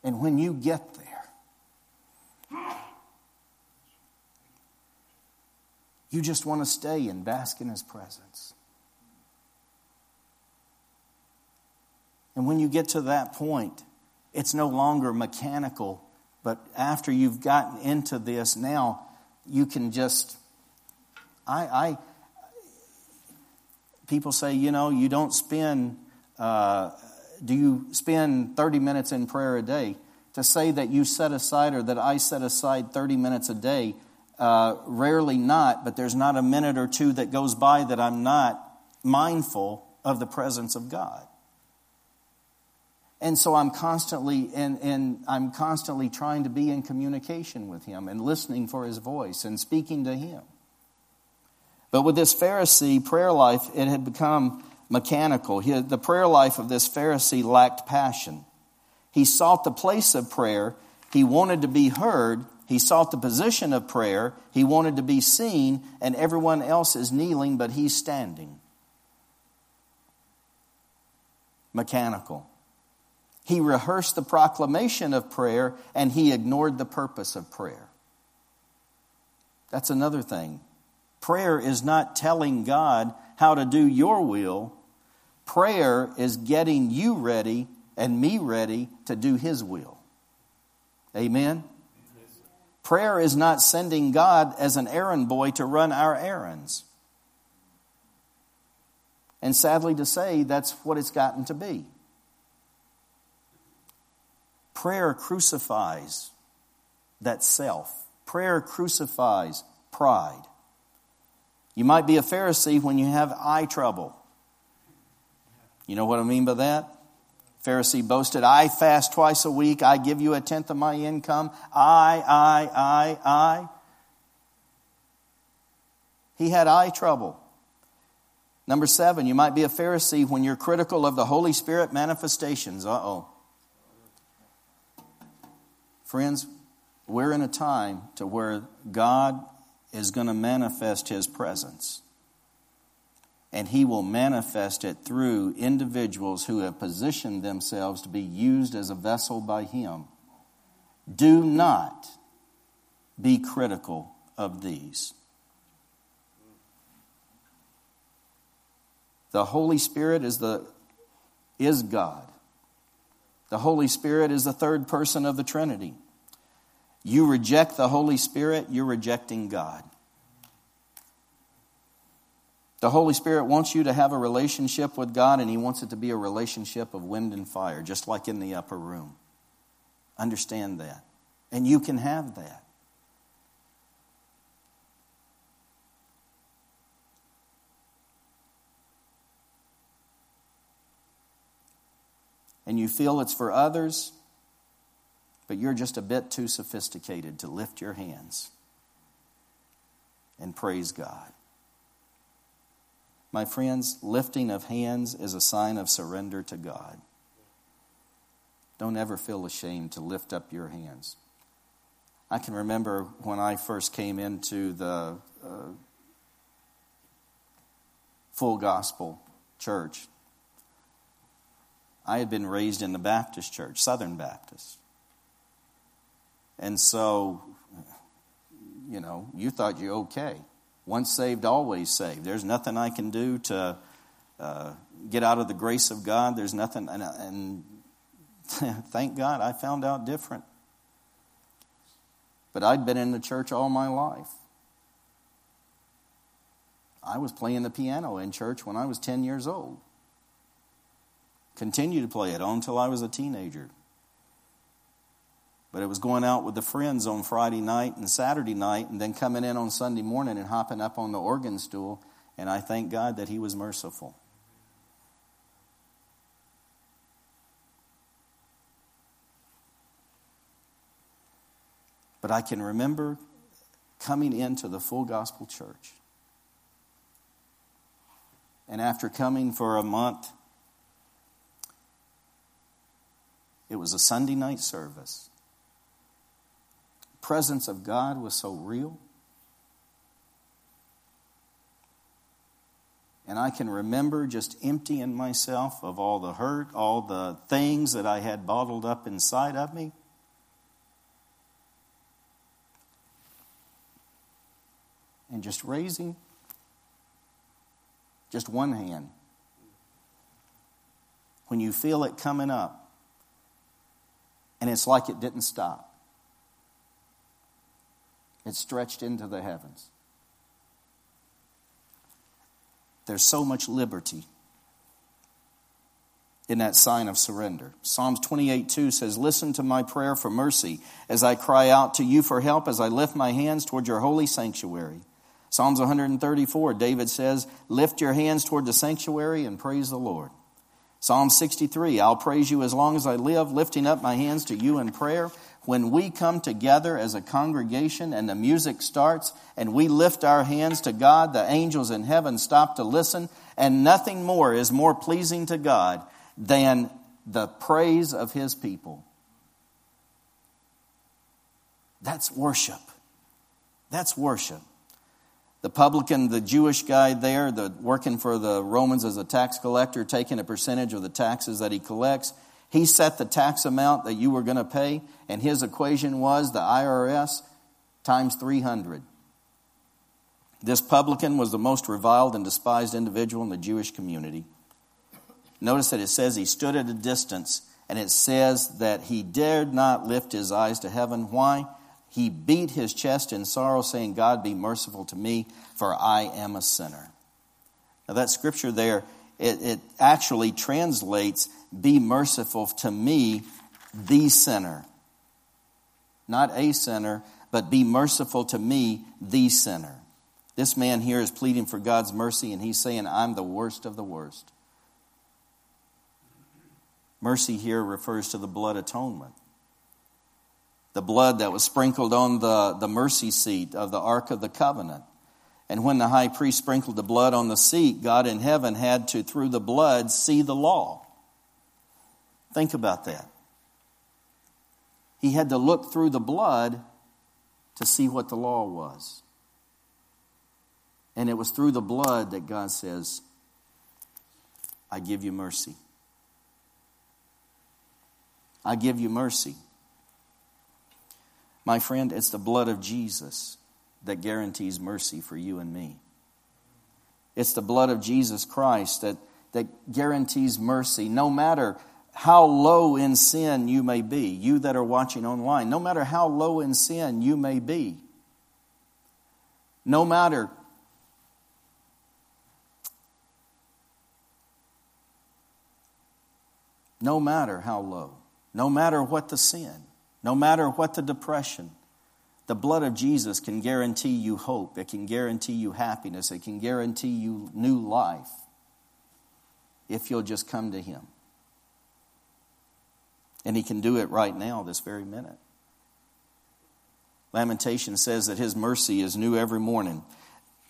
And when you get there, you just want to stay and bask in His presence. And when you get to that point, it's no longer mechanical, but after you've gotten into this, now you can just. I, I people say, you know, you don't spend. Uh, do you spend 30 minutes in prayer a day? To say that you set aside or that I set aside 30 minutes a day, uh, rarely not, but there's not a minute or two that goes by that I'm not mindful of the presence of God. And so I'm constantly and, and I'm constantly trying to be in communication with him and listening for his voice and speaking to him. But with this Pharisee prayer life, it had become mechanical. He, the prayer life of this Pharisee lacked passion. He sought the place of prayer. He wanted to be heard. He sought the position of prayer. He wanted to be seen, and everyone else is kneeling, but he's standing. Mechanical. He rehearsed the proclamation of prayer and he ignored the purpose of prayer. That's another thing. Prayer is not telling God how to do your will, prayer is getting you ready and me ready to do His will. Amen? Prayer is not sending God as an errand boy to run our errands. And sadly to say, that's what it's gotten to be. Prayer crucifies that self. Prayer crucifies pride. You might be a Pharisee when you have eye trouble. You know what I mean by that? Pharisee boasted, I fast twice a week. I give you a tenth of my income. I, I, I, I. He had eye trouble. Number seven, you might be a Pharisee when you're critical of the Holy Spirit manifestations. Uh oh. Friends, we're in a time to where God is going to manifest his presence. And he will manifest it through individuals who have positioned themselves to be used as a vessel by him. Do not be critical of these. The Holy Spirit is the is God. The Holy Spirit is the third person of the Trinity. You reject the Holy Spirit, you're rejecting God. The Holy Spirit wants you to have a relationship with God, and He wants it to be a relationship of wind and fire, just like in the upper room. Understand that. And you can have that. and you feel it's for others, but you're just a bit too sophisticated to lift your hands and praise God. My friends, lifting of hands is a sign of surrender to God. Don't ever feel ashamed to lift up your hands. I can remember when I first came into the uh, full gospel church I had been raised in the Baptist church, Southern Baptist. And so, you know, you thought you're okay. Once saved, always saved. There's nothing I can do to uh, get out of the grace of God. There's nothing, and, and thank God I found out different. But I'd been in the church all my life. I was playing the piano in church when I was 10 years old. Continued to play it on until I was a teenager. But it was going out with the friends on Friday night and Saturday night, and then coming in on Sunday morning and hopping up on the organ stool. And I thank God that He was merciful. But I can remember coming into the full gospel church. And after coming for a month, It was a Sunday night service. Presence of God was so real. and I can remember just emptying myself of all the hurt, all the things that I had bottled up inside of me. And just raising just one hand. When you feel it coming up, and it's like it didn't stop, it stretched into the heavens. There's so much liberty in that sign of surrender. Psalms 28 2 says, Listen to my prayer for mercy as I cry out to you for help as I lift my hands toward your holy sanctuary. Psalms 134, David says, Lift your hands toward the sanctuary and praise the Lord. Psalm 63, I'll praise you as long as I live, lifting up my hands to you in prayer. When we come together as a congregation and the music starts and we lift our hands to God, the angels in heaven stop to listen, and nothing more is more pleasing to God than the praise of His people. That's worship. That's worship. The publican, the Jewish guy there, the, working for the Romans as a tax collector, taking a percentage of the taxes that he collects, he set the tax amount that you were going to pay, and his equation was the IRS times 300. This publican was the most reviled and despised individual in the Jewish community. Notice that it says he stood at a distance, and it says that he dared not lift his eyes to heaven. Why? He beat his chest in sorrow, saying, God, be merciful to me, for I am a sinner. Now, that scripture there, it, it actually translates, Be merciful to me, the sinner. Not a sinner, but be merciful to me, the sinner. This man here is pleading for God's mercy, and he's saying, I'm the worst of the worst. Mercy here refers to the blood atonement the blood that was sprinkled on the, the mercy seat of the Ark of the Covenant. And when the high priest sprinkled the blood on the seat, God in heaven had to, through the blood, see the law. Think about that. He had to look through the blood to see what the law was. And it was through the blood that God says, I give you mercy. I give you mercy. My friend, it's the blood of Jesus that guarantees mercy for you and me. It's the blood of Jesus Christ that, that guarantees mercy no matter how low in sin you may be. You that are watching online, no matter how low in sin you may be, no matter no matter how low, no matter what the sin, no matter what the depression, the blood of Jesus can guarantee you hope. It can guarantee you happiness. It can guarantee you new life if you'll just come to Him. And He can do it right now, this very minute. Lamentation says that His mercy is new every morning.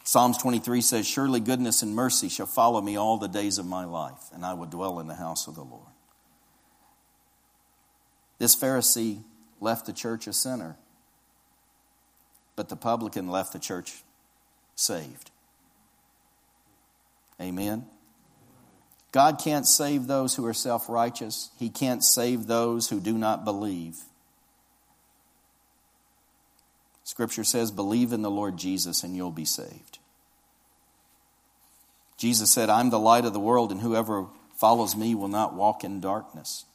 Psalms 23 says, Surely goodness and mercy shall follow me all the days of my life, and I will dwell in the house of the Lord. This Pharisee left the church a sinner, but the publican left the church saved. Amen. God can't save those who are self righteous, He can't save those who do not believe. Scripture says, Believe in the Lord Jesus and you'll be saved. Jesus said, I'm the light of the world, and whoever follows me will not walk in darkness.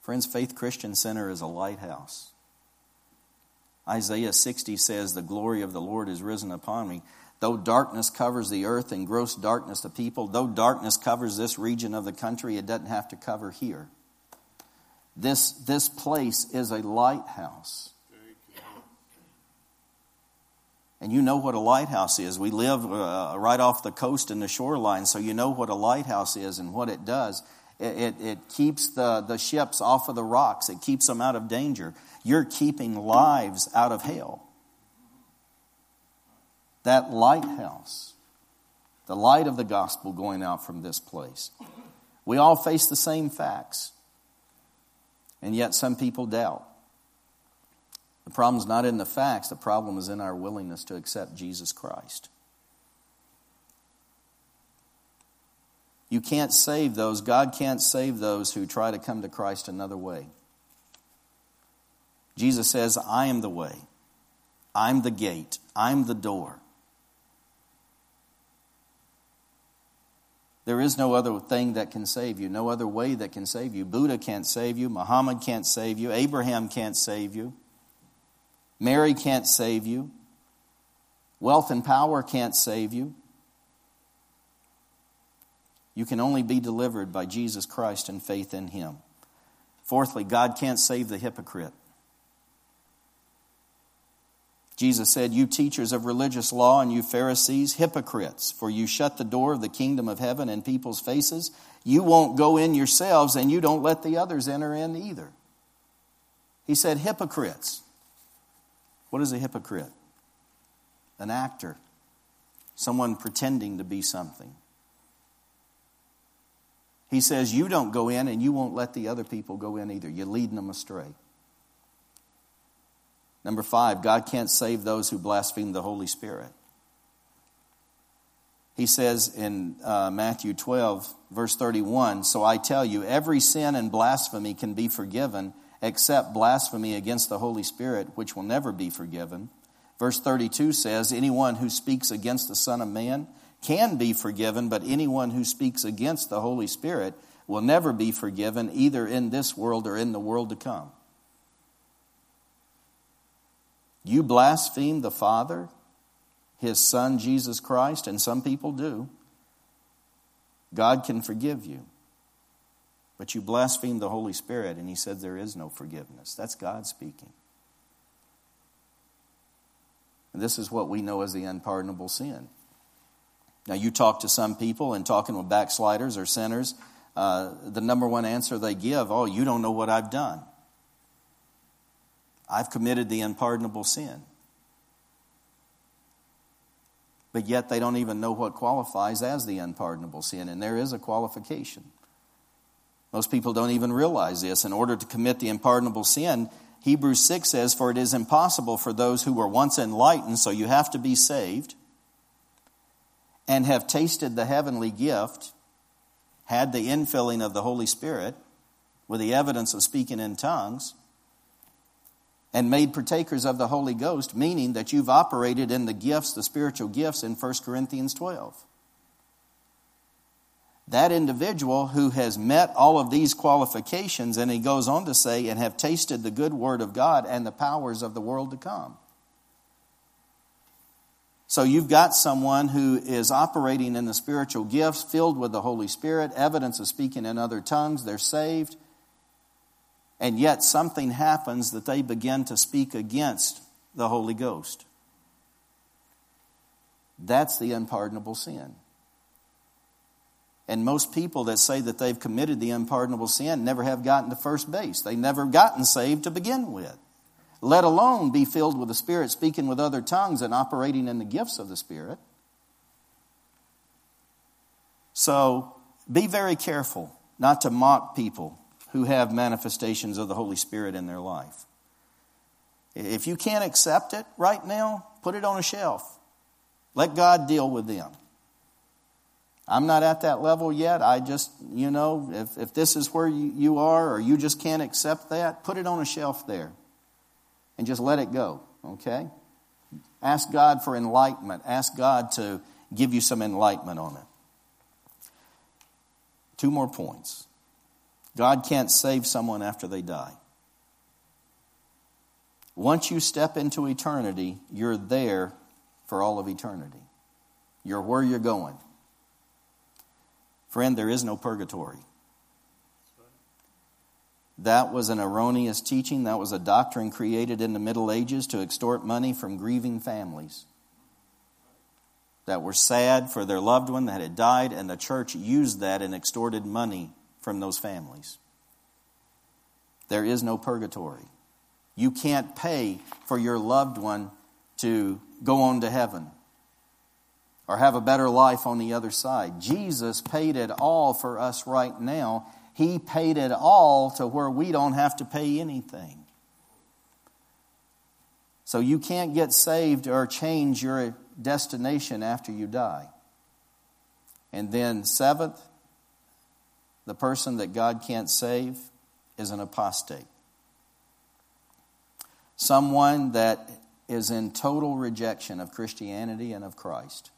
Friends, Faith Christian Center is a lighthouse. Isaiah 60 says, The glory of the Lord is risen upon me. Though darkness covers the earth and gross darkness the people, though darkness covers this region of the country, it doesn't have to cover here. This, this place is a lighthouse. And you know what a lighthouse is. We live uh, right off the coast and the shoreline, so you know what a lighthouse is and what it does. It, it, it, keeps the, the ships off of the rocks, it keeps them out of danger. You're keeping lives out of hell. That lighthouse, the light of the gospel going out from this place. We all face the same facts, and yet some people doubt. The problem is not in the facts, the problem is in our willingness to accept Jesus Christ. You can't save those. God can't save those who try to come to Christ another way. Jesus says, I am the way. I'm the gate. I'm the door. There is no other thing that can save you, no other way that can save you. Buddha can't save you, Muhammad can't save you, Abraham can't save you, Mary can't save you, wealth and power can't save you. You can only be delivered by Jesus Christ and faith in Him. Fourthly, God can't save the hypocrite. Jesus said, You teachers of religious law and you Pharisees, hypocrites, for you shut the door of the kingdom of heaven in people's faces. You won't go in yourselves, and you don't let the others enter in either. He said, Hypocrites. What is a hypocrite? An actor, someone pretending to be something. He says, You don't go in, and you won't let the other people go in either. You're leading them astray. Number five, God can't save those who blaspheme the Holy Spirit. He says in uh, Matthew 12, verse 31 So I tell you, every sin and blasphemy can be forgiven, except blasphemy against the Holy Spirit, which will never be forgiven. Verse 32 says, Anyone who speaks against the Son of Man can be forgiven, but anyone who speaks against the Holy Spirit will never be forgiven, either in this world or in the world to come. You blaspheme the Father, His Son, Jesus Christ, and some people do. God can forgive you. But you blaspheme the Holy Spirit, and He said there is no forgiveness. That's God speaking. And this is what we know as the unpardonable sin. Now, you talk to some people, and talking with backsliders or sinners, uh, the number one answer they give, oh, you don't know what I've done. I've committed the unpardonable sin. But yet they don't even know what qualifies as the unpardonable sin, and there is a qualification. Most people don't even realize this. In order to commit the unpardonable sin, Hebrews 6 says, For it is impossible for those who were once enlightened, so you have to be saved, and have tasted the heavenly gift, had the infilling of the Holy Spirit with the evidence of speaking in tongues, and made partakers of the Holy Ghost, meaning that you've operated in the gifts, the spiritual gifts in 1 Corinthians 12. That individual who has met all of these qualifications, and he goes on to say, and have tasted the good word of God and the powers of the world to come. So you've got someone who is operating in the spiritual gifts, filled with the Holy Spirit, evidence of speaking in other tongues, they're saved and yet something happens that they begin to speak against the Holy Ghost. That's the unpardonable sin. And most people that say that they've committed the unpardonable sin never have gotten to first base. They never gotten saved to begin with, let alone be filled with the Spirit, speaking with other tongues and operating in the gifts of the Spirit. So be very careful not to mock people who have manifestations of the Holy Spirit in their life. If you can't accept it right now, put it on a shelf. Let God deal with them. I'm not at that level yet. I just, you know, if, if this is where you, you are or you just can't accept that, put it on a shelf there and just let it go, okay? Ask God for enlightenment. Ask God to give you some enlightenment on it. Two more points. God can't save someone after they die. Once you step into eternity, you're there for all of eternity. You're where you're going. Friend, there is no purgatory. That was an erroneous teaching. That was a doctrine created in the Middle Ages to extort money from grieving families that were sad for their loved one that had died, and the church used that and extorted money from those families. There is no purgatory. You can't pay for your loved one to go on to heaven or have a better life on the other side. Jesus paid it all for us right now. He paid it all to where we don't have to pay anything. So you can't get saved or change your destination after you die. And then, seventh, the person that God can't save is an apostate. Someone that is in total rejection of Christianity and of Christ.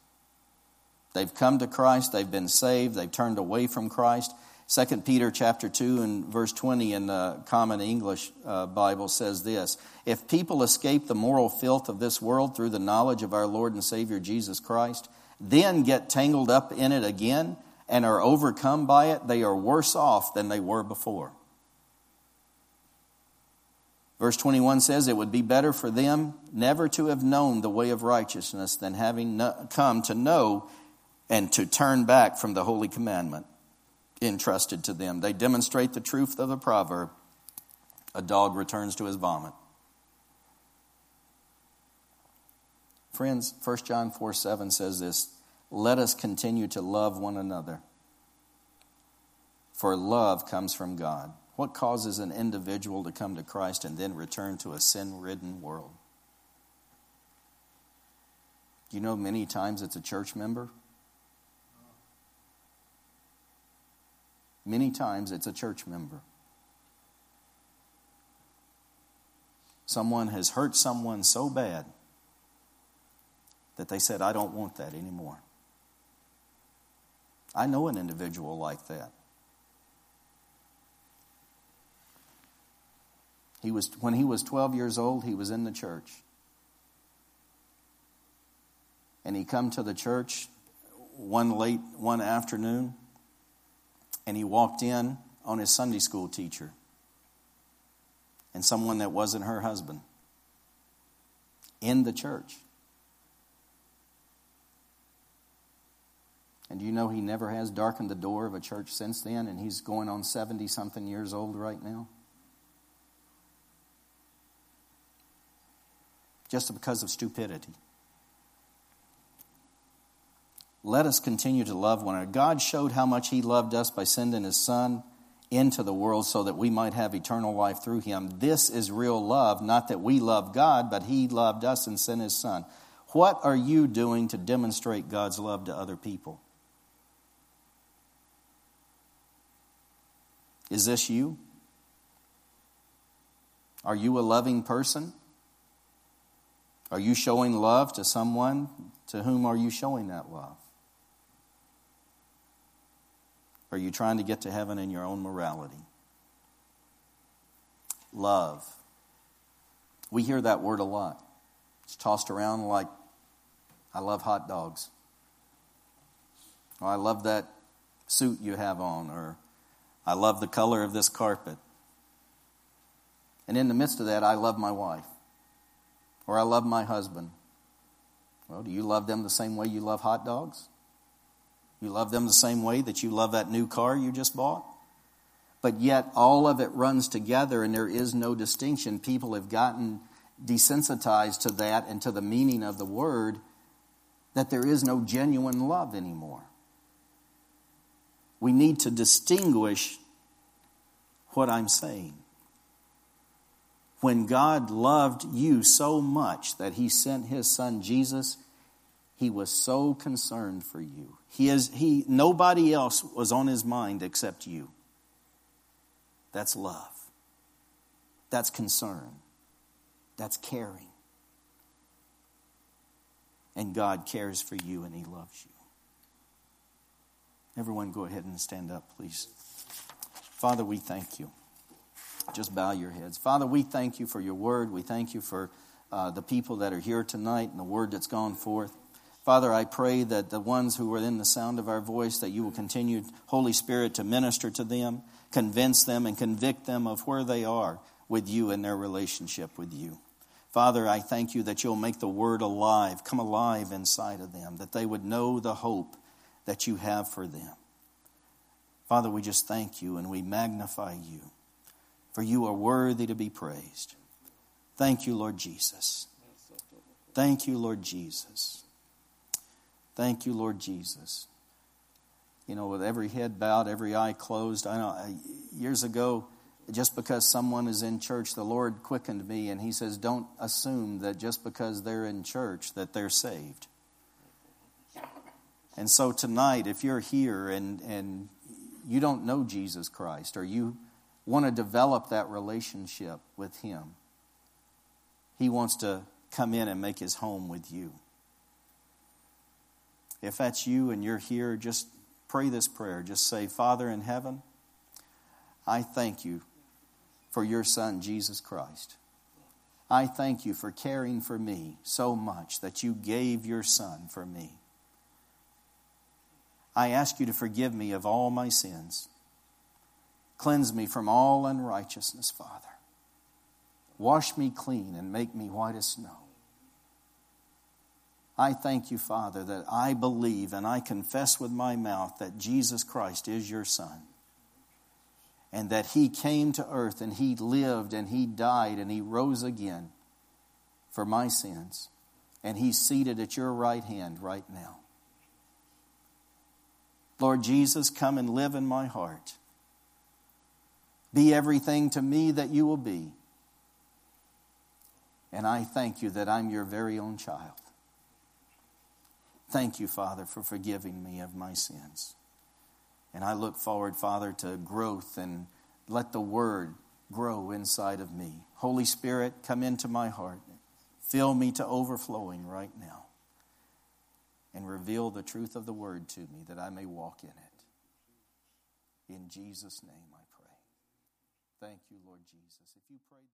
They've come to Christ, they've been saved, they've turned away from Christ. 2 Peter chapter 2 and verse 20 in the Common English uh, Bible says this If people escape the moral filth of this world through the knowledge of our Lord and Savior Jesus Christ, then get tangled up in it again and are overcome by it, they are worse off than they were before. Verse 21 says, It would be better for them never to have known the way of righteousness than having come to know and to turn back from the holy commandment entrusted to them. They demonstrate the truth of the proverb a dog returns to his vomit. Friends, 1 John 4 7 says this Let us continue to love one another, for love comes from God. What causes an individual to come to Christ and then return to a sin ridden world? Do you know many times it's a church member? Many times it's a church member. Someone has hurt someone so bad that they said, I don't want that anymore. I know an individual like that. He was, when he was 12 years old, he was in the church. And he come to the church one late one afternoon and he walked in on his Sunday school teacher and someone that wasn't her husband in the church. And you know he never has darkened the door of a church since then, and he's going on 70 something years old right now? Just because of stupidity. Let us continue to love one another. God showed how much He loved us by sending His Son into the world so that we might have eternal life through Him. This is real love, not that we love God, but He loved us and sent His Son. What are you doing to demonstrate God's love to other people? Is this you? Are you a loving person? Are you showing love to someone? To whom are you showing that love? Are you trying to get to heaven in your own morality? Love. We hear that word a lot. It's tossed around like, I love hot dogs. Or I love that suit you have on. Or I love the color of this carpet. And in the midst of that, I love my wife. Or I love my husband. Well, do you love them the same way you love hot dogs? You love them the same way that you love that new car you just bought. But yet, all of it runs together and there is no distinction. People have gotten desensitized to that and to the meaning of the word that there is no genuine love anymore. We need to distinguish what I'm saying. When God loved you so much that he sent his son Jesus, he was so concerned for you. He is, he, nobody else was on his mind except you. That's love. That's concern. That's caring. And God cares for you and he loves you. Everyone, go ahead and stand up, please. Father, we thank you. Just bow your heads. Father, we thank you for your word. We thank you for uh, the people that are here tonight and the word that's gone forth. Father, I pray that the ones who are in the sound of our voice, that you will continue, Holy Spirit, to minister to them, convince them, and convict them of where they are with you and their relationship with you. Father, I thank you that you'll make the word alive, come alive inside of them, that they would know the hope that you have for them. Father, we just thank you and we magnify you, for you are worthy to be praised. Thank you, Lord Jesus. Thank you, Lord Jesus. Thank you, Lord Jesus. You know, with every head bowed, every eye closed. I know years ago, just because someone is in church, the Lord quickened me, and He says, "Don't assume that just because they're in church that they're saved." And so tonight, if you're here and and you don't know Jesus Christ or you want to develop that relationship with Him, He wants to come in and make His home with you. If that's you and you're here, just pray this prayer. Just say, Father in heaven, I thank you for your Son, Jesus Christ. I thank you for caring for me so much that you gave your Son for me. I ask you to forgive me of all my sins. Cleanse me from all unrighteousness, Father. Wash me clean and make me white as snow. I thank you, Father, that I believe and I confess with my mouth that Jesus Christ is your Son and that He came to earth and He lived and He died and He rose again for my sins. And He's seated at your right hand right now. Lord Jesus, come and live in my heart. Be everything to me that you will be. And I thank you that I'm your very own child. Thank you, Father, for forgiving me of my sins. And I look forward, Father, to growth and let the Word grow inside of me. Holy Spirit, come into my heart. Fill me to overflowing right now. And reveal the truth of the Word to me that I may walk in it. In Jesus' name I pray. Thank you, Lord Jesus. If you prayed that